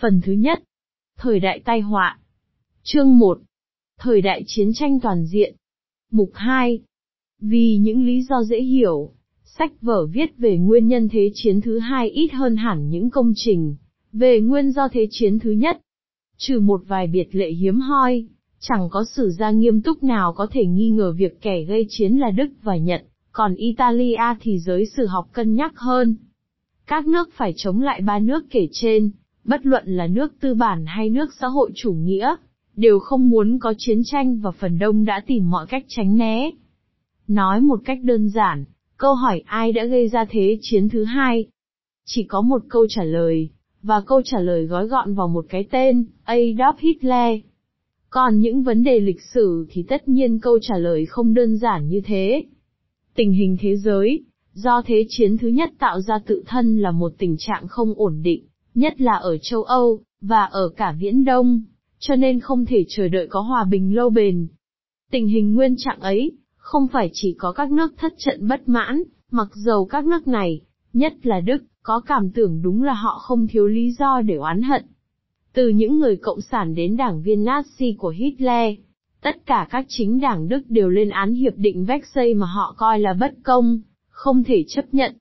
Phần thứ nhất. Thời đại tai họa. Chương 1. Thời đại chiến tranh toàn diện. Mục 2. Vì những lý do dễ hiểu, sách vở viết về nguyên nhân thế chiến thứ hai ít hơn hẳn những công trình về nguyên do thế chiến thứ nhất. Trừ một vài biệt lệ hiếm hoi, chẳng có sử gia nghiêm túc nào có thể nghi ngờ việc kẻ gây chiến là Đức và Nhật, còn Italia thì giới sử học cân nhắc hơn. Các nước phải chống lại ba nước kể trên, bất luận là nước tư bản hay nước xã hội chủ nghĩa, đều không muốn có chiến tranh và phần đông đã tìm mọi cách tránh né. Nói một cách đơn giản, câu hỏi ai đã gây ra thế chiến thứ hai? Chỉ có một câu trả lời, và câu trả lời gói gọn vào một cái tên, Adolf Hitler. Còn những vấn đề lịch sử thì tất nhiên câu trả lời không đơn giản như thế. Tình hình thế giới, do thế chiến thứ nhất tạo ra tự thân là một tình trạng không ổn định, nhất là ở châu Âu, và ở cả Viễn Đông, cho nên không thể chờ đợi có hòa bình lâu bền. Tình hình nguyên trạng ấy, không phải chỉ có các nước thất trận bất mãn, mặc dầu các nước này, nhất là Đức, có cảm tưởng đúng là họ không thiếu lý do để oán hận. Từ những người cộng sản đến đảng viên Nazi của Hitler, tất cả các chính đảng Đức đều lên án hiệp định Vexay mà họ coi là bất công, không thể chấp nhận.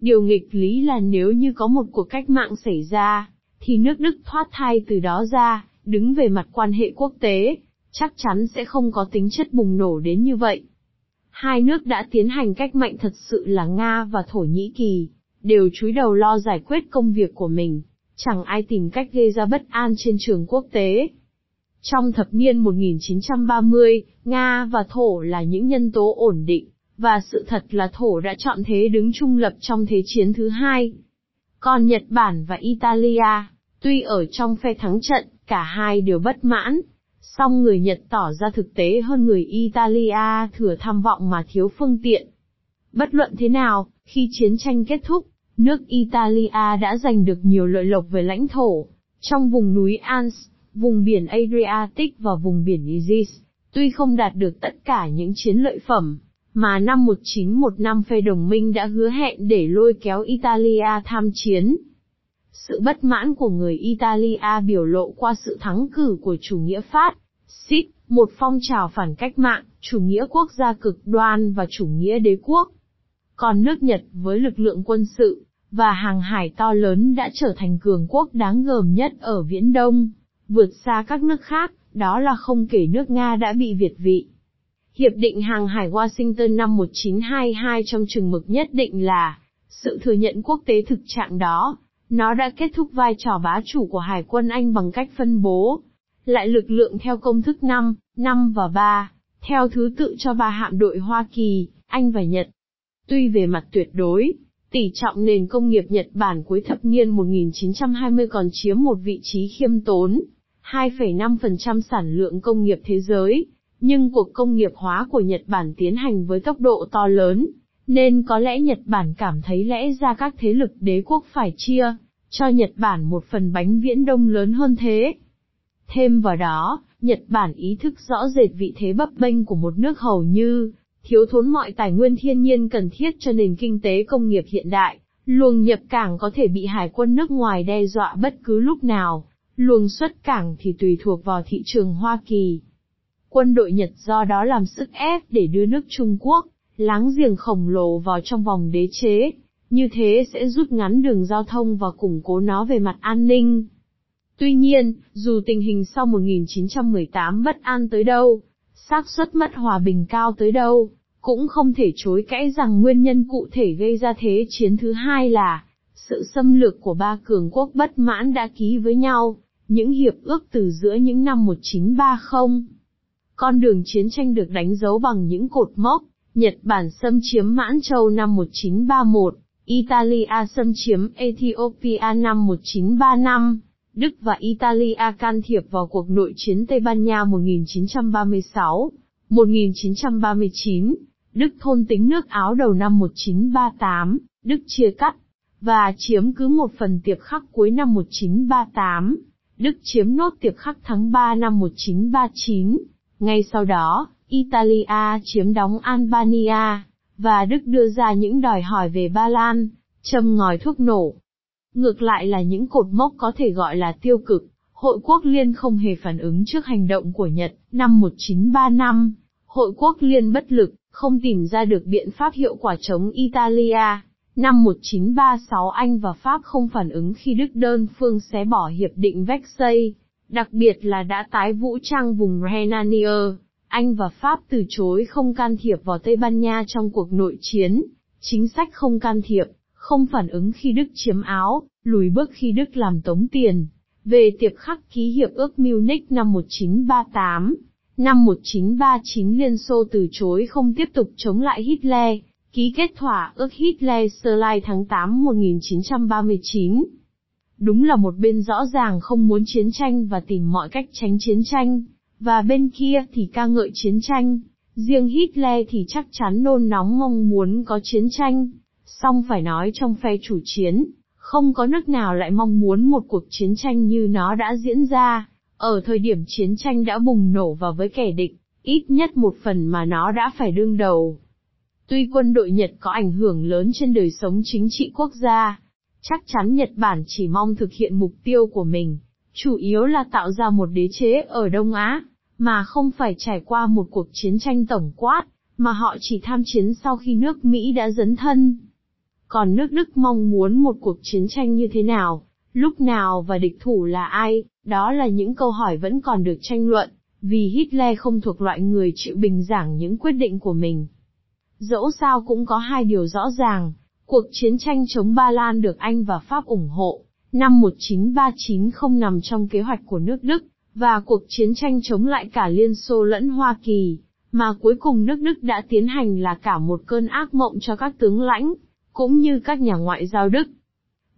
Điều nghịch lý là nếu như có một cuộc cách mạng xảy ra, thì nước Đức thoát thai từ đó ra, đứng về mặt quan hệ quốc tế, chắc chắn sẽ không có tính chất bùng nổ đến như vậy. Hai nước đã tiến hành cách mạnh thật sự là Nga và Thổ Nhĩ Kỳ, đều chúi đầu lo giải quyết công việc của mình, chẳng ai tìm cách gây ra bất an trên trường quốc tế. Trong thập niên 1930, Nga và Thổ là những nhân tố ổn định, và sự thật là Thổ đã chọn thế đứng trung lập trong Thế chiến thứ hai. Còn Nhật Bản và Italia, tuy ở trong phe thắng trận, cả hai đều bất mãn, song người Nhật tỏ ra thực tế hơn người Italia thừa tham vọng mà thiếu phương tiện. Bất luận thế nào, khi chiến tranh kết thúc, nước Italia đã giành được nhiều lợi lộc về lãnh thổ. Trong vùng núi Alps, vùng biển Adriatic và vùng biển Aegis, tuy không đạt được tất cả những chiến lợi phẩm, mà năm 1915 phe đồng minh đã hứa hẹn để lôi kéo Italia tham chiến. Sự bất mãn của người Italia biểu lộ qua sự thắng cử của chủ nghĩa Pháp, SIT, một phong trào phản cách mạng, chủ nghĩa quốc gia cực đoan và chủ nghĩa đế quốc. Còn nước Nhật với lực lượng quân sự, và hàng hải to lớn đã trở thành cường quốc đáng gờm nhất ở Viễn Đông, vượt xa các nước khác, đó là không kể nước Nga đã bị Việt vị. Hiệp định hàng hải Washington năm 1922 trong chừng mực nhất định là sự thừa nhận quốc tế thực trạng đó, nó đã kết thúc vai trò bá chủ của Hải quân Anh bằng cách phân bố lại lực lượng theo công thức 5, 5 và 3, theo thứ tự cho ba hạm đội Hoa Kỳ, Anh và Nhật. Tuy về mặt tuyệt đối, tỷ trọng nền công nghiệp Nhật Bản cuối thập niên 1920 còn chiếm một vị trí khiêm tốn, 2,5% sản lượng công nghiệp thế giới, nhưng cuộc công nghiệp hóa của Nhật Bản tiến hành với tốc độ to lớn, nên có lẽ Nhật Bản cảm thấy lẽ ra các thế lực đế quốc phải chia cho Nhật Bản một phần bánh viễn đông lớn hơn thế. Thêm vào đó, Nhật Bản ý thức rõ rệt vị thế bấp bênh của một nước hầu như thiếu thốn mọi tài nguyên thiên nhiên cần thiết cho nền kinh tế công nghiệp hiện đại, luồng nhập cảng có thể bị hải quân nước ngoài đe dọa bất cứ lúc nào, luồng xuất cảng thì tùy thuộc vào thị trường Hoa Kỳ. Quân đội Nhật do đó làm sức ép để đưa nước Trung Quốc, láng giềng khổng lồ vào trong vòng đế chế, như thế sẽ rút ngắn đường giao thông và củng cố nó về mặt an ninh. Tuy nhiên, dù tình hình sau 1918 bất an tới đâu, xác suất mất hòa bình cao tới đâu, cũng không thể chối cãi rằng nguyên nhân cụ thể gây ra thế chiến thứ hai là sự xâm lược của ba cường quốc bất mãn đã ký với nhau, những hiệp ước từ giữa những năm 1930. Con đường chiến tranh được đánh dấu bằng những cột mốc, Nhật Bản xâm chiếm Mãn Châu năm 1931, Italia xâm chiếm Ethiopia năm 1935, Đức và Italia can thiệp vào cuộc nội chiến Tây Ban Nha 1936, 1939, Đức thôn tính nước Áo đầu năm 1938, Đức chia cắt, và chiếm cứ một phần tiệp khắc cuối năm 1938, Đức chiếm nốt tiệp khắc tháng 3 năm 1939, ngay sau đó, Italia chiếm đóng Albania, và Đức đưa ra những đòi hỏi về Ba Lan, châm ngòi thuốc nổ. Ngược lại là những cột mốc có thể gọi là tiêu cực, Hội quốc liên không hề phản ứng trước hành động của Nhật, năm 1935, Hội quốc liên bất lực, không tìm ra được biện pháp hiệu quả chống Italia. Năm 1936 Anh và Pháp không phản ứng khi Đức đơn phương xé bỏ hiệp định Vexay, đặc biệt là đã tái vũ trang vùng Renania, Anh và Pháp từ chối không can thiệp vào Tây Ban Nha trong cuộc nội chiến, chính sách không can thiệp, không phản ứng khi Đức chiếm Áo, lùi bước khi Đức làm tống tiền. Về tiệp khắc ký hiệp ước Munich năm 1938, năm 1939 Liên Xô từ chối không tiếp tục chống lại Hitler, ký kết thỏa ước Hitler-Serlai tháng 8 1939. Đúng là một bên rõ ràng không muốn chiến tranh và tìm mọi cách tránh chiến tranh, và bên kia thì ca ngợi chiến tranh. Riêng Hitler thì chắc chắn nôn nóng mong muốn có chiến tranh, song phải nói trong phe chủ chiến, không có nước nào lại mong muốn một cuộc chiến tranh như nó đã diễn ra, ở thời điểm chiến tranh đã bùng nổ và với kẻ địch, ít nhất một phần mà nó đã phải đương đầu. Tuy quân đội Nhật có ảnh hưởng lớn trên đời sống chính trị quốc gia, chắc chắn Nhật Bản chỉ mong thực hiện mục tiêu của mình, chủ yếu là tạo ra một đế chế ở Đông Á, mà không phải trải qua một cuộc chiến tranh tổng quát, mà họ chỉ tham chiến sau khi nước Mỹ đã dấn thân. Còn nước Đức mong muốn một cuộc chiến tranh như thế nào, lúc nào và địch thủ là ai, đó là những câu hỏi vẫn còn được tranh luận, vì Hitler không thuộc loại người chịu bình giảng những quyết định của mình. Dẫu sao cũng có hai điều rõ ràng, cuộc chiến tranh chống Ba Lan được Anh và Pháp ủng hộ, năm 1939 không nằm trong kế hoạch của nước Đức, và cuộc chiến tranh chống lại cả Liên Xô lẫn Hoa Kỳ, mà cuối cùng nước Đức đã tiến hành là cả một cơn ác mộng cho các tướng lãnh, cũng như các nhà ngoại giao Đức.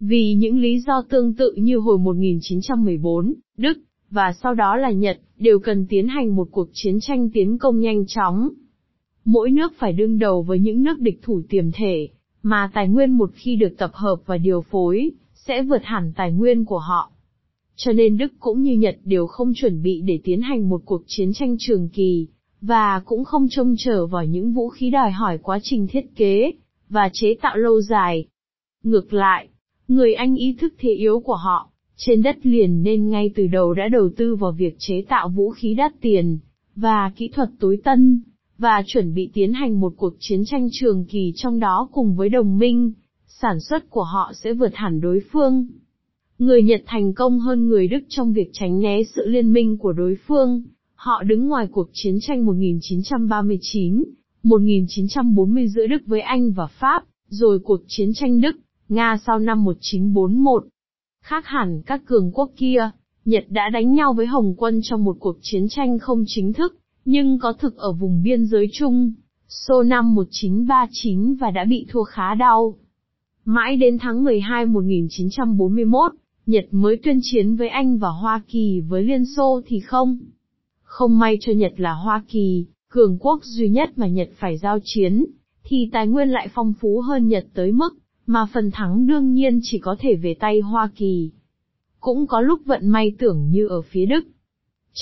Vì những lý do tương tự như hồi 1914, Đức, và sau đó là Nhật, đều cần tiến hành một cuộc chiến tranh tiến công nhanh chóng. Mỗi nước phải đương đầu với những nước địch thủ tiềm thể, mà tài nguyên một khi được tập hợp và điều phối, sẽ vượt hẳn tài nguyên của họ. Cho nên Đức cũng như Nhật đều không chuẩn bị để tiến hành một cuộc chiến tranh trường kỳ, và cũng không trông chờ vào những vũ khí đòi hỏi quá trình thiết kế, và chế tạo lâu dài. Ngược lại, người Anh ý thức thế yếu của họ, trên đất liền nên ngay từ đầu đã đầu tư vào việc chế tạo vũ khí đắt tiền, và kỹ thuật tối tân, và chuẩn bị tiến hành một cuộc chiến tranh trường kỳ trong đó cùng với đồng minh, sản xuất của họ sẽ vượt hẳn đối phương. Người Nhật thành công hơn người Đức trong việc tránh né sự liên minh của đối phương, họ đứng ngoài cuộc chiến tranh 1939, 1940 giữa Đức với Anh và Pháp, rồi cuộc chiến tranh Đức, Nga sau năm 1941. Khác hẳn các cường quốc kia, Nhật đã đánh nhau với Hồng quân trong một cuộc chiến tranh không chính thức, nhưng có thực ở vùng biên giới chung, số năm 1939 và đã bị thua khá đau. Mãi đến tháng 12 1941, Nhật mới tuyên chiến với Anh và Hoa Kỳ với Liên Xô thì không. Không may cho Nhật là Hoa Kỳ, cường quốc duy nhất mà Nhật phải giao chiến, thì tài nguyên lại phong phú hơn Nhật tới mức, mà phần thắng đương nhiên chỉ có thể về tay Hoa Kỳ. Cũng có lúc vận may tưởng như ở phía Đức.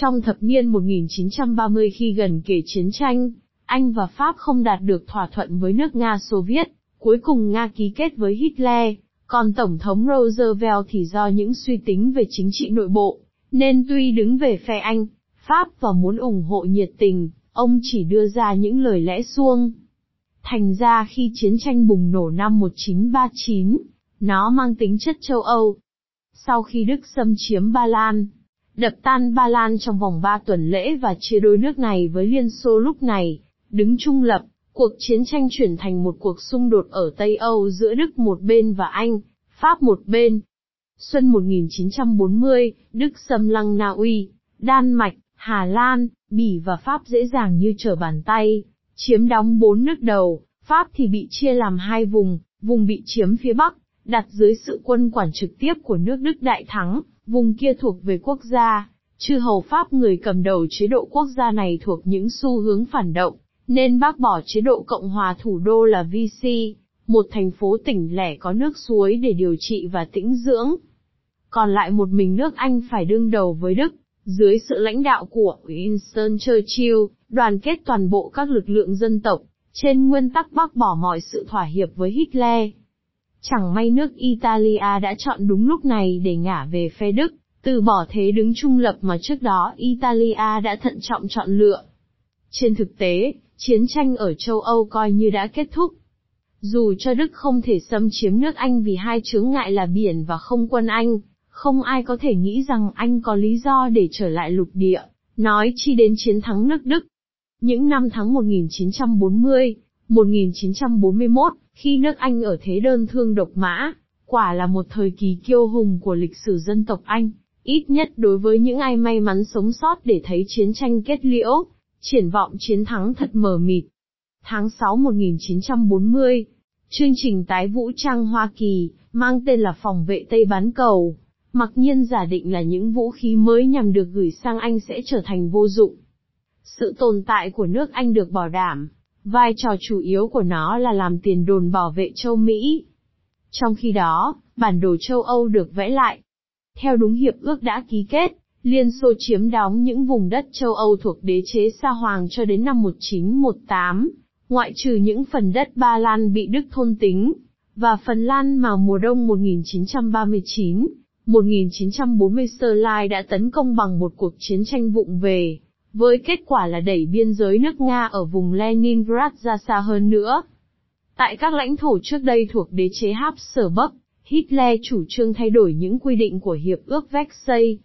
Trong thập niên 1930 khi gần kể chiến tranh, Anh và Pháp không đạt được thỏa thuận với nước Nga Xô Viết, cuối cùng Nga ký kết với Hitler, còn Tổng thống Roosevelt thì do những suy tính về chính trị nội bộ, nên tuy đứng về phe Anh, Pháp và muốn ủng hộ nhiệt tình, ông chỉ đưa ra những lời lẽ xuông. Thành ra khi chiến tranh bùng nổ năm 1939, nó mang tính chất châu Âu. Sau khi Đức xâm chiếm Ba Lan, đập tan Ba Lan trong vòng 3 tuần lễ và chia đôi nước này với Liên Xô lúc này, đứng trung lập, cuộc chiến tranh chuyển thành một cuộc xung đột ở Tây Âu giữa Đức một bên và Anh, Pháp một bên. Xuân 1940, Đức xâm lăng Na Uy, Đan Mạch, Hà Lan, Bỉ và Pháp dễ dàng như trở bàn tay, chiếm đóng bốn nước đầu, Pháp thì bị chia làm hai vùng, vùng bị chiếm phía Bắc, đặt dưới sự quân quản trực tiếp của nước Đức đại thắng, vùng kia thuộc về quốc gia, chư hầu Pháp người cầm đầu chế độ quốc gia này thuộc những xu hướng phản động, nên bác bỏ chế độ Cộng hòa thủ đô là Vichy, một thành phố tỉnh lẻ có nước suối để điều trị và tĩnh dưỡng. Còn lại một mình nước Anh phải đương đầu với Đức, dưới sự lãnh đạo của Winston Churchill, đoàn kết toàn bộ các lực lượng dân tộc, trên nguyên tắc bác bỏ mọi sự thỏa hiệp với Hitler. Chẳng may nước Italia đã chọn đúng lúc này để ngả về phe Đức, từ bỏ thế đứng trung lập mà trước đó Italia đã thận trọng chọn lựa. Trên thực tế, chiến tranh ở châu Âu coi như đã kết thúc. Dù cho Đức không thể xâm chiếm nước Anh vì hai chướng ngại là biển và không quân Anh, không ai có thể nghĩ rằng Anh có lý do để trở lại lục địa, nói chi đến chiến thắng nước Đức. Những năm tháng 1940, 1941, khi nước Anh ở thế đơn thương độc mã, quả là một thời kỳ kiêu hùng của lịch sử dân tộc Anh, ít nhất đối với những ai may mắn sống sót để thấy chiến tranh kết liễu, triển vọng chiến thắng thật mờ mịt. Tháng 6 1940, chương trình tái vũ trang Hoa Kỳ, mang tên là Phòng vệ Tây Bán Cầu, mặc nhiên giả định là những vũ khí mới nhằm được gửi sang Anh sẽ trở thành vô dụng. Sự tồn tại của nước Anh được bảo đảm, vai trò chủ yếu của nó là làm tiền đồn bảo vệ châu Mỹ. Trong khi đó, bản đồ châu Âu được vẽ lại. Theo đúng hiệp ước đã ký kết, Liên Xô chiếm đóng những vùng đất châu Âu thuộc đế chế Sa Hoàng cho đến năm 1918, ngoại trừ những phần đất Ba Lan bị Đức thôn tính, và Phần Lan mà mùa đông 1939, 1940 Sơ Lai đã tấn công bằng một cuộc chiến tranh vụng về, với kết quả là đẩy biên giới nước Nga ở vùng Leningrad ra xa hơn nữa. Tại các lãnh thổ trước đây thuộc đế chế Habsburg, Hitler chủ trương thay đổi những quy định của Hiệp ước Versailles.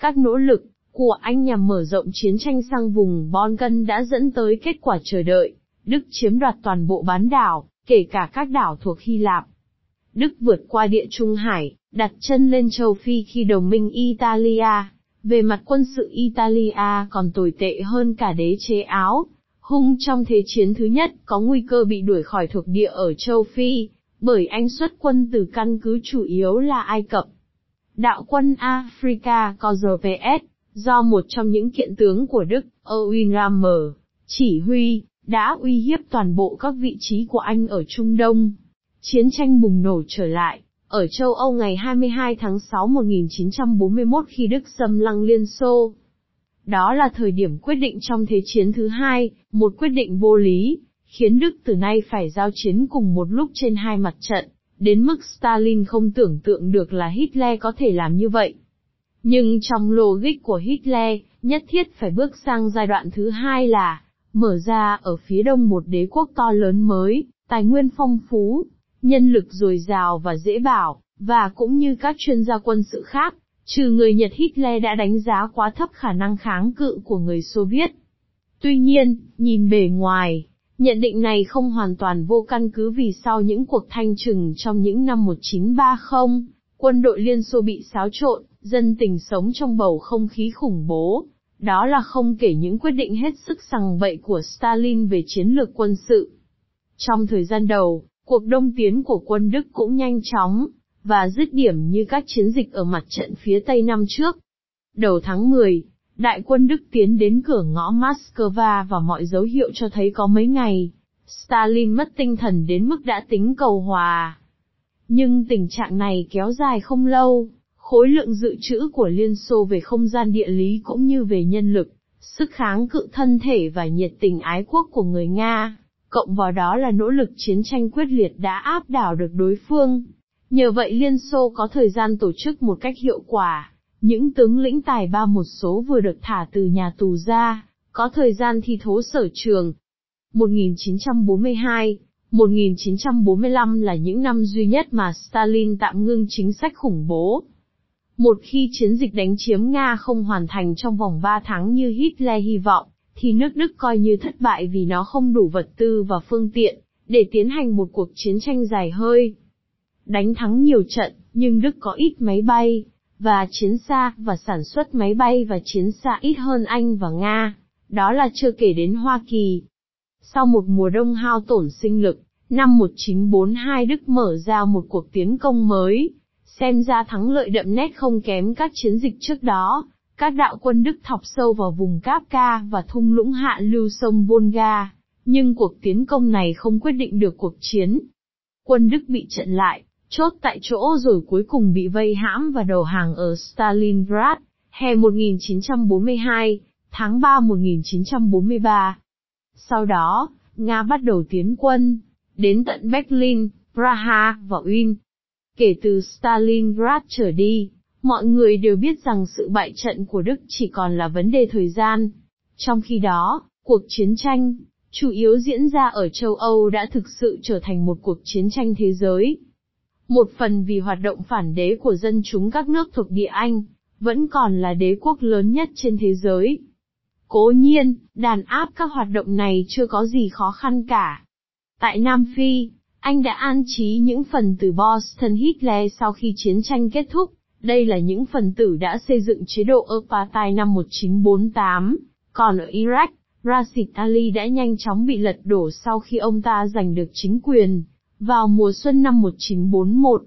Các nỗ lực của Anh nhằm mở rộng chiến tranh sang vùng Balkan đã dẫn tới kết quả chờ đợi, Đức chiếm đoạt toàn bộ bán đảo, kể cả các đảo thuộc Hy Lạp. Đức vượt qua địa Trung Hải, đặt chân lên châu Phi khi đồng minh Italia. Về mặt quân sự Italia còn tồi tệ hơn cả đế chế Áo. Hung trong Thế chiến thứ nhất có nguy cơ bị đuổi khỏi thuộc địa ở châu Phi, bởi Anh xuất quân từ căn cứ chủ yếu là Ai Cập. Đạo quân Africa Corps, do một trong những kiện tướng của Đức, Erwin Rommel, chỉ huy, đã uy hiếp toàn bộ các vị trí của Anh ở Trung Đông. Chiến tranh bùng nổ trở lại, ở châu Âu ngày 22 tháng 6 1941 khi Đức xâm lăng Liên Xô. Đó là thời điểm quyết định trong Thế chiến thứ hai, một quyết định vô lý, khiến Đức từ nay phải giao chiến cùng một lúc trên hai mặt trận, đến mức Stalin không tưởng tượng được là Hitler có thể làm như vậy. Nhưng trong logic của Hitler, nhất thiết phải bước sang giai đoạn thứ hai là, mở ra ở phía đông một đế quốc to lớn mới, tài nguyên phong phú, nhân lực dồi dào và dễ bảo, và cũng như các chuyên gia quân sự khác, trừ người Nhật Hitler đã đánh giá quá thấp khả năng kháng cự của người Xô Viết. Tuy nhiên, nhìn bề ngoài, nhận định này không hoàn toàn vô căn cứ vì sau những cuộc thanh trừng trong những năm 1930, quân đội Liên Xô bị xáo trộn, dân tình sống trong bầu không khí khủng bố. Đó là không kể những quyết định hết sức sằng bậy của Stalin về chiến lược quân sự. Trong thời gian đầu, Cuộc đông tiến của quân Đức cũng nhanh chóng, và dứt điểm như các chiến dịch ở mặt trận phía Tây năm trước. Đầu tháng 10, đại quân Đức tiến đến cửa ngõ Moscow và mọi dấu hiệu cho thấy có mấy ngày, Stalin mất tinh thần đến mức đã tính cầu hòa. Nhưng tình trạng này kéo dài không lâu, khối lượng dự trữ của Liên Xô về không gian địa lý cũng như về nhân lực, sức kháng cự thân thể và nhiệt tình ái quốc của người Nga, cộng vào đó là nỗ lực chiến tranh quyết liệt đã áp đảo được đối phương. Nhờ vậy Liên Xô có thời gian tổ chức một cách hiệu quả, những tướng lĩnh tài ba một số vừa được thả từ nhà tù ra, có thời gian thi thố sở trường. 1942, 1945 là những năm duy nhất mà Stalin tạm ngưng chính sách khủng bố. Một khi chiến dịch đánh chiếm Nga không hoàn thành trong vòng 3 tháng như Hitler hy vọng, thì nước Đức coi như thất bại vì nó không đủ vật tư và phương tiện, để tiến hành một cuộc chiến tranh dài hơi. Đánh thắng nhiều trận, nhưng Đức có ít máy bay, và chiến xa, và sản xuất máy bay và chiến xa ít hơn Anh và Nga. Đó là chưa kể đến Hoa Kỳ. Sau một mùa đông hao tổn sinh lực, năm 1942 Đức mở ra một cuộc tiến công mới, xem ra thắng lợi đậm nét không kém các chiến dịch trước đó, các đạo quân Đức thọc sâu vào vùng Kapka và thung lũng hạ lưu sông Volga, nhưng cuộc tiến công này không quyết định được cuộc chiến. Quân Đức bị trận lại, chốt tại chỗ rồi cuối cùng bị vây hãm và đầu hàng ở Stalingrad, hè 1942, tháng 3 1943. Sau đó, Nga bắt đầu tiến quân, đến tận Berlin, Praha và Wien, Kể từ Stalingrad trở đi, mọi người đều biết rằng sự bại trận của Đức chỉ còn là vấn đề thời gian. Trong khi đó, cuộc chiến tranh, chủ yếu diễn ra ở châu Âu đã thực sự trở thành một cuộc chiến tranh thế giới. Một phần vì hoạt động phản đế của dân chúng các nước thuộc địa Anh, vẫn còn là đế quốc lớn nhất trên thế giới. Cố nhiên, đàn áp các hoạt động này chưa có gì khó khăn cả. Tại Nam Phi, anh đã an trí những phần từ Boston Hitler sau khi chiến tranh kết thúc. Đây là những phần tử đã xây dựng chế độ apartheid năm 1948. Còn ở Iraq, Rashid Ali đã nhanh chóng bị lật đổ sau khi ông ta giành được chính quyền, vào mùa xuân năm 1941.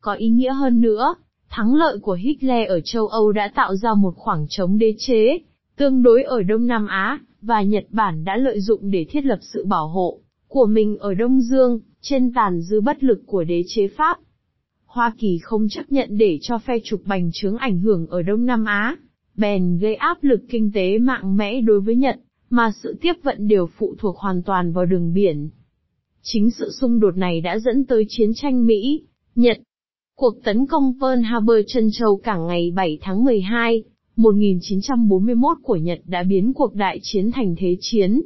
Có ý nghĩa hơn nữa, thắng lợi của Hitler ở châu Âu đã tạo ra một khoảng trống đế chế, tương đối ở Đông Nam Á, và Nhật Bản đã lợi dụng để thiết lập sự bảo hộ của mình ở Đông Dương, trên tàn dư bất lực của đế chế Pháp. Hoa Kỳ không chấp nhận để cho phe trục bành trướng ảnh hưởng ở Đông Nam Á, bèn gây áp lực kinh tế mạnh mẽ đối với Nhật, mà sự tiếp vận đều phụ thuộc hoàn toàn vào đường biển. Chính sự xung đột này đã dẫn tới chiến tranh Mỹ, Nhật. Cuộc tấn công Pearl Harbor chân châu cảng ngày 7 tháng 12, 1941 của Nhật đã biến cuộc đại chiến thành thế chiến.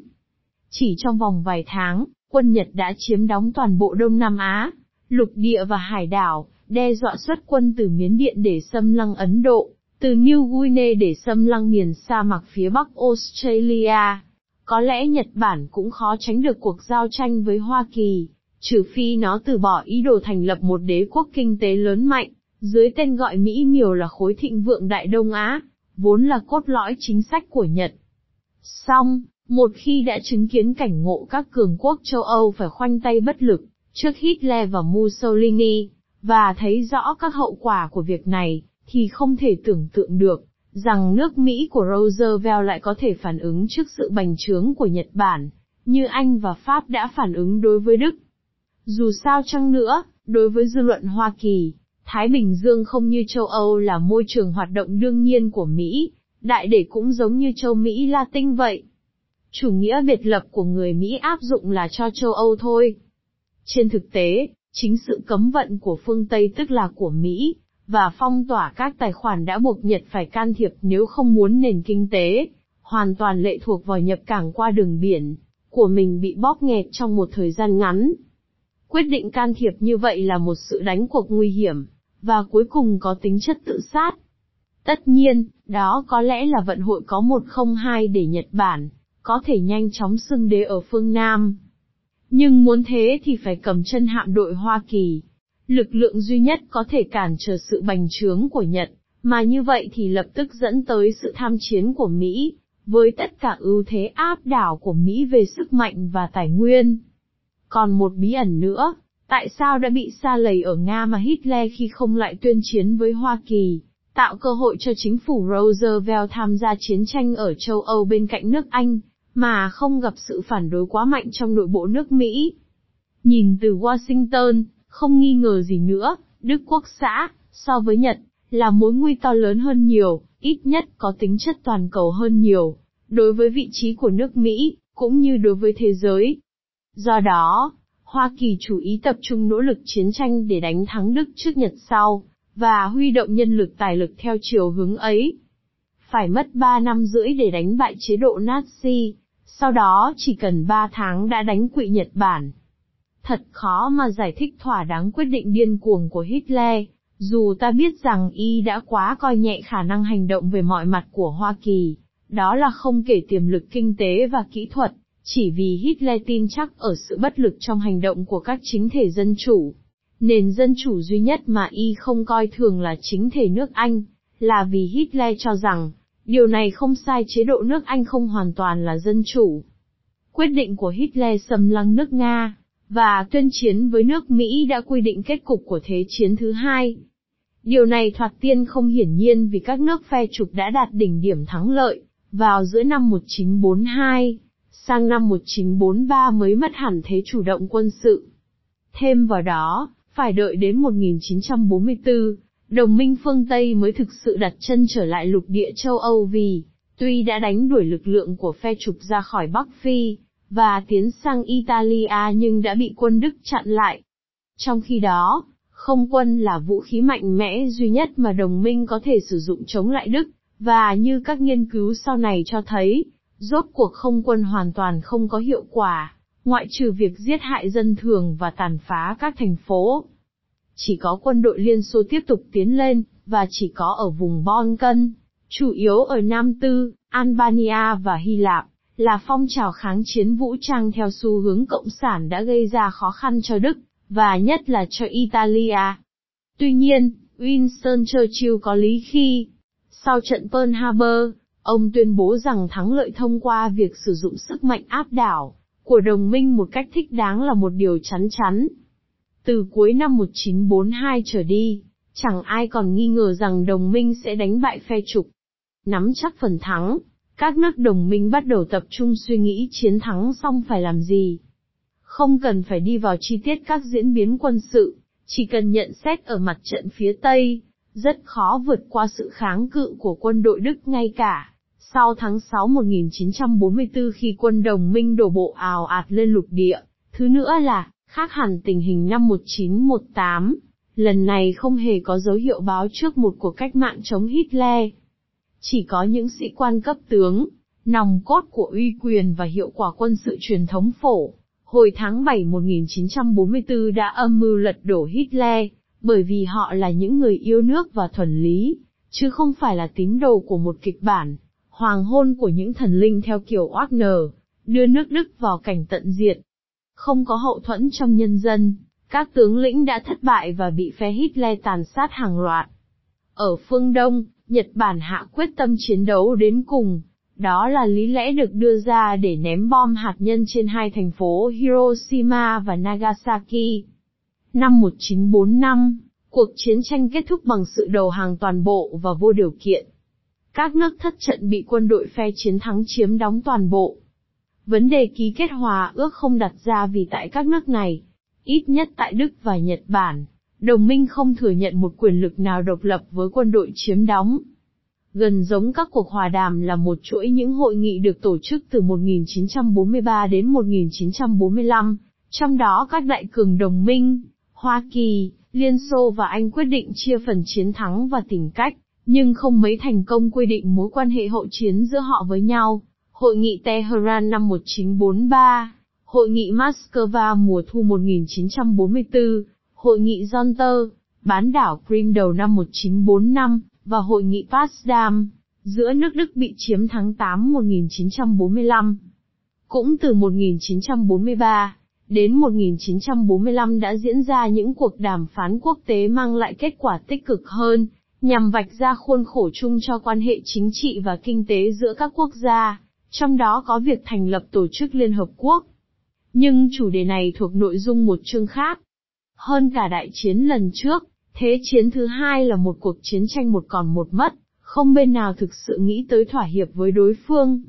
Chỉ trong vòng vài tháng, quân Nhật đã chiếm đóng toàn bộ Đông Nam Á, lục địa và hải đảo, đe dọa xuất quân từ Miến Điện để xâm lăng Ấn Độ, từ New Guinea để xâm lăng miền sa mạc phía Bắc Australia. Có lẽ Nhật Bản cũng khó tránh được cuộc giao tranh với Hoa Kỳ, trừ phi nó từ bỏ ý đồ thành lập một đế quốc kinh tế lớn mạnh, dưới tên gọi Mỹ miều là khối thịnh vượng Đại Đông Á, vốn là cốt lõi chính sách của Nhật. Song, một khi đã chứng kiến cảnh ngộ các cường quốc châu Âu phải khoanh tay bất lực, trước Hitler và Mussolini, và thấy rõ các hậu quả của việc này, thì không thể tưởng tượng được, rằng nước Mỹ của Roosevelt lại có thể phản ứng trước sự bành trướng của Nhật Bản, như Anh và Pháp đã phản ứng đối với Đức. Dù sao chăng nữa, đối với dư luận Hoa Kỳ, Thái Bình Dương không như châu Âu là môi trường hoạt động đương nhiên của Mỹ, đại để cũng giống như châu Mỹ Latin vậy. Chủ nghĩa biệt lập của người Mỹ áp dụng là cho châu Âu thôi. Trên thực tế, chính sự cấm vận của phương Tây tức là của Mỹ, và phong tỏa các tài khoản đã buộc Nhật phải can thiệp nếu không muốn nền kinh tế, hoàn toàn lệ thuộc vào nhập cảng qua đường biển, của mình bị bóp nghẹt trong một thời gian ngắn. Quyết định can thiệp như vậy là một sự đánh cuộc nguy hiểm, và cuối cùng có tính chất tự sát. Tất nhiên, đó có lẽ là vận hội có một không hai để Nhật Bản, có thể nhanh chóng xưng đế ở phương Nam. Nhưng muốn thế thì phải cầm chân hạm đội Hoa Kỳ, lực lượng duy nhất có thể cản trở sự bành trướng của Nhật, mà như vậy thì lập tức dẫn tới sự tham chiến của Mỹ, với tất cả ưu thế áp đảo của Mỹ về sức mạnh và tài nguyên. Còn một bí ẩn nữa, tại sao đã bị xa lầy ở Nga mà Hitler khi không lại tuyên chiến với Hoa Kỳ, tạo cơ hội cho chính phủ Roosevelt tham gia chiến tranh ở châu Âu bên cạnh nước Anh, mà không gặp sự phản đối quá mạnh trong nội bộ nước Mỹ. Nhìn từ Washington, không nghi ngờ gì nữa, Đức Quốc xã, so với Nhật, là mối nguy to lớn hơn nhiều, ít nhất có tính chất toàn cầu hơn nhiều, đối với vị trí của nước Mỹ, cũng như đối với thế giới. Do đó, Hoa Kỳ chủ ý tập trung nỗ lực chiến tranh để đánh thắng Đức trước Nhật sau, và huy động nhân lực tài lực theo chiều hướng ấy. Phải mất 3 năm rưỡi để đánh bại chế độ Nazi, sau đó chỉ cần 3 tháng đã đánh quỵ Nhật Bản. Thật khó mà giải thích thỏa đáng quyết định điên cuồng của Hitler, dù ta biết rằng y đã quá coi nhẹ khả năng hành động về mọi mặt của Hoa Kỳ, đó là không kể tiềm lực kinh tế và kỹ thuật, chỉ vì Hitler tin chắc ở sự bất lực trong hành động của các chính thể dân chủ. Nền dân chủ duy nhất mà y không coi thường là chính thể nước Anh, là vì Hitler cho rằng, điều này không sai chế độ nước Anh không hoàn toàn là dân chủ. Quyết định của Hitler xâm lăng nước Nga, và tuyên chiến với nước Mỹ đã quy định kết cục của Thế chiến thứ hai. Điều này thoạt tiên không hiển nhiên vì các nước phe trục đã đạt đỉnh điểm thắng lợi, vào giữa năm 1942, sang năm 1943 mới mất hẳn thế chủ động quân sự. Thêm vào đó, phải đợi đến 1944, đồng minh phương Tây mới thực sự đặt chân trở lại lục địa châu Âu vì, tuy đã đánh đuổi lực lượng của phe trục ra khỏi Bắc Phi, và tiến sang Italia nhưng đã bị quân Đức chặn lại. Trong khi đó, không quân là vũ khí mạnh mẽ duy nhất mà đồng minh có thể sử dụng chống lại Đức, và như các nghiên cứu sau này cho thấy, rốt cuộc không quân hoàn toàn không có hiệu quả, ngoại trừ việc giết hại dân thường và tàn phá các thành phố. Chỉ có quân đội Liên Xô tiếp tục tiến lên, và chỉ có ở vùng Balkan, chủ yếu ở Nam Tư, Albania và Hy Lạp, là phong trào kháng chiến vũ trang theo xu hướng cộng sản đã gây ra khó khăn cho Đức, và nhất là cho Italia. Tuy nhiên, Winston Churchill có lý khi, sau trận Pearl Harbor, ông tuyên bố rằng thắng lợi thông qua việc sử dụng sức mạnh áp đảo của đồng minh một cách thích đáng là một điều chắn chắn. Từ cuối năm 1942 trở đi, chẳng ai còn nghi ngờ rằng đồng minh sẽ đánh bại phe trục. Nắm chắc phần thắng, các nước đồng minh bắt đầu tập trung suy nghĩ chiến thắng xong phải làm gì. Không cần phải đi vào chi tiết các diễn biến quân sự, chỉ cần nhận xét ở mặt trận phía Tây, rất khó vượt qua sự kháng cự của quân đội Đức ngay cả. Sau tháng 6 1944 khi quân đồng minh đổ bộ ào ạt lên lục địa, thứ nữa là, khác hẳn tình hình năm 1918, lần này không hề có dấu hiệu báo trước một cuộc cách mạng chống Hitler. Chỉ có những sĩ quan cấp tướng, nòng cốt của uy quyền và hiệu quả quân sự truyền thống phổ, hồi tháng 7 1944 đã âm mưu lật đổ Hitler, bởi vì họ là những người yêu nước và thuần lý, chứ không phải là tín đồ của một kịch bản, hoàng hôn của những thần linh theo kiểu Wagner, đưa nước Đức vào cảnh tận diệt. Không có hậu thuẫn trong nhân dân, các tướng lĩnh đã thất bại và bị phe Hitler tàn sát hàng loạt. Ở phương Đông, Nhật Bản hạ quyết tâm chiến đấu đến cùng, đó là lý lẽ được đưa ra để ném bom hạt nhân trên hai thành phố Hiroshima và Nagasaki. Năm 1945, cuộc chiến tranh kết thúc bằng sự đầu hàng toàn bộ và vô điều kiện. Các nước thất trận bị quân đội phe chiến thắng chiếm đóng toàn bộ. Vấn đề ký kết hòa ước không đặt ra vì tại các nước này, ít nhất tại Đức và Nhật Bản, đồng minh không thừa nhận một quyền lực nào độc lập với quân đội chiếm đóng. Gần giống các cuộc hòa đàm là một chuỗi những hội nghị được tổ chức từ 1943 đến 1945, trong đó các đại cường đồng minh, Hoa Kỳ, Liên Xô và Anh quyết định chia phần chiến thắng và tìm cách, nhưng không mấy thành công quy định mối quan hệ hậu chiến giữa họ với nhau. Hội nghị Tehran năm 1943, Hội nghị Moscow mùa thu 1944, Hội nghị Zonter, bán đảo Crimea đầu năm 1945, và Hội nghị Potsdam, giữa nước Đức bị chiếm tháng 8 1945. Cũng từ 1943, Đến 1945 đã diễn ra những cuộc đàm phán quốc tế mang lại kết quả tích cực hơn, nhằm vạch ra khuôn khổ chung cho quan hệ chính trị và kinh tế giữa các quốc gia, trong đó có việc thành lập Tổ chức Liên Hợp Quốc. Nhưng chủ đề này thuộc nội dung một chương khác. Hơn cả đại chiến lần trước, thế chiến thứ hai là một cuộc chiến tranh một còn một mất, không bên nào thực sự nghĩ tới thỏa hiệp với đối phương.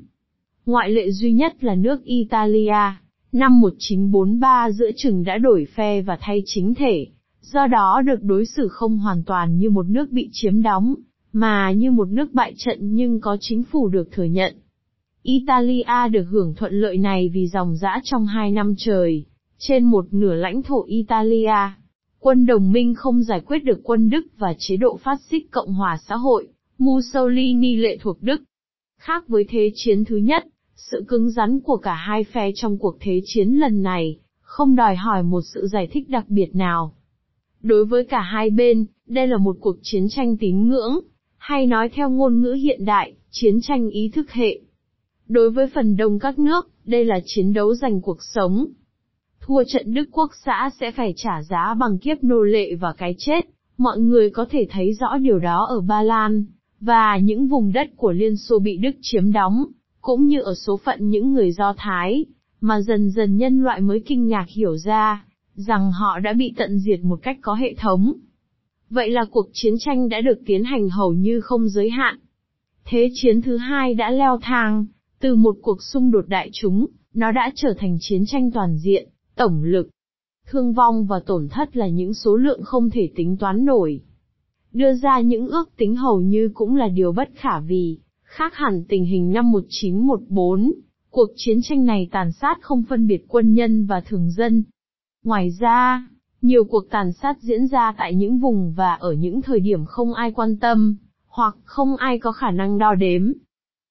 Ngoại lệ duy nhất là nước Italia, Năm 1943 giữa chừng đã đổi phe và thay chính thể, do đó được đối xử không hoàn toàn như một nước bị chiếm đóng, mà như một nước bại trận nhưng có chính phủ được thừa nhận. Italia được hưởng thuận lợi này vì dòng dã trong hai năm trời, trên một nửa lãnh thổ Italia. Quân đồng minh không giải quyết được quân Đức và chế độ phát xít Cộng hòa xã hội, Mussolini lệ thuộc Đức. Khác với thế chiến thứ nhất, sự cứng rắn của cả hai phe trong cuộc thế chiến lần này, không đòi hỏi một sự giải thích đặc biệt nào. Đối với cả hai bên, đây là một cuộc chiến tranh tín ngưỡng, hay nói theo ngôn ngữ hiện đại, chiến tranh ý thức hệ. Đối với phần đông các nước, đây là chiến đấu giành cuộc sống. Thua trận Đức quốc xã sẽ phải trả giá bằng kiếp nô lệ và cái chết, mọi người có thể thấy rõ điều đó ở Ba Lan, và những vùng đất của Liên Xô bị Đức chiếm đóng cũng như ở số phận những người Do Thái, mà dần dần nhân loại mới kinh ngạc hiểu ra, rằng họ đã bị tận diệt một cách có hệ thống. Vậy là cuộc chiến tranh đã được tiến hành hầu như không giới hạn. Thế chiến thứ hai đã leo thang, từ một cuộc xung đột đại chúng, nó đã trở thành chiến tranh toàn diện, tổng lực. Thương vong và tổn thất là những số lượng không thể tính toán nổi. Đưa ra những ước tính hầu như cũng là điều bất khả vì, Khác hẳn tình hình năm 1914, cuộc chiến tranh này tàn sát không phân biệt quân nhân và thường dân. Ngoài ra, Nhiều cuộc tàn sát diễn ra tại những vùng và ở những thời điểm không ai quan tâm, hoặc không ai có khả năng đo đếm.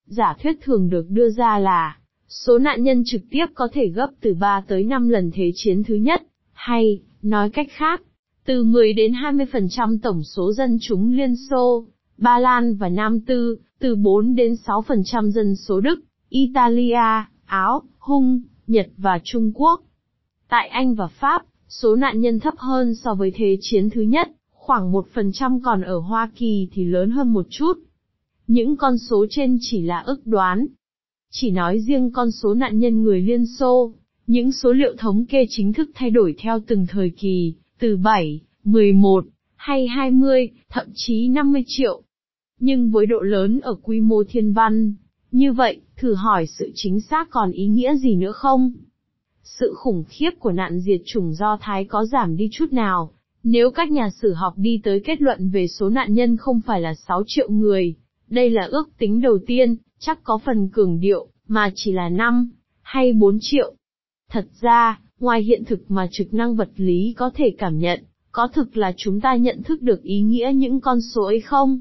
Giả thuyết thường được đưa ra là, số nạn nhân trực tiếp có thể gấp từ 3 tới 5 lần thế chiến thứ nhất, hay, nói cách khác, từ 10 đến 20% tổng số dân chúng Liên Xô, Ba Lan và Nam Tư, từ 4 đến 6% dân số Đức, Italia, Áo, Hung, Nhật và Trung Quốc. Tại Anh và Pháp, số nạn nhân thấp hơn so với Thế chiến thứ nhất, khoảng 1% còn ở Hoa Kỳ thì lớn hơn một chút. Những con số trên chỉ là ước đoán. Chỉ nói riêng con số nạn nhân người Liên Xô, những số liệu thống kê chính thức thay đổi theo từng thời kỳ, từ 7, 11, hay 20, thậm chí 50 triệu. Nhưng với độ lớn ở quy mô thiên văn, như vậy, thử hỏi sự chính xác còn ý nghĩa gì nữa không? Sự khủng khiếp của nạn diệt chủng Do Thái có giảm đi chút nào, nếu các nhà sử học đi tới kết luận về số nạn nhân không phải là 6 triệu người, đây là ước tính đầu tiên, chắc có phần cường điệu, mà chỉ là 5, hay 4 triệu. Thật ra, ngoài hiện thực mà trực năng vật lý có thể cảm nhận, có thực là chúng ta nhận thức được ý nghĩa những con số ấy không?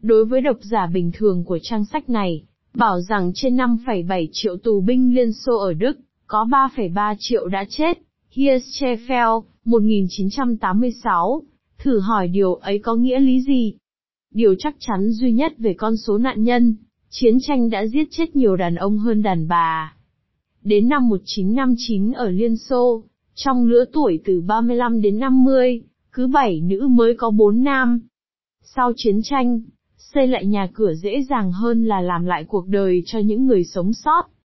Đối với độc giả bình thường của trang sách này, bảo rằng trên 5,7 triệu tù binh Liên Xô ở Đức, có 3,3 triệu đã chết. Hirschfeld, 1986. Thử hỏi điều ấy có nghĩa lý gì? Điều chắc chắn duy nhất về con số nạn nhân, chiến tranh đã giết chết nhiều đàn ông hơn đàn bà. Đến năm 1959 ở Liên Xô, trong lứa tuổi từ 35 đến 50, cứ 7 nữ mới có 4 nam. Sau chiến tranh, xây lại nhà cửa dễ dàng hơn là làm lại cuộc đời cho những người sống sót.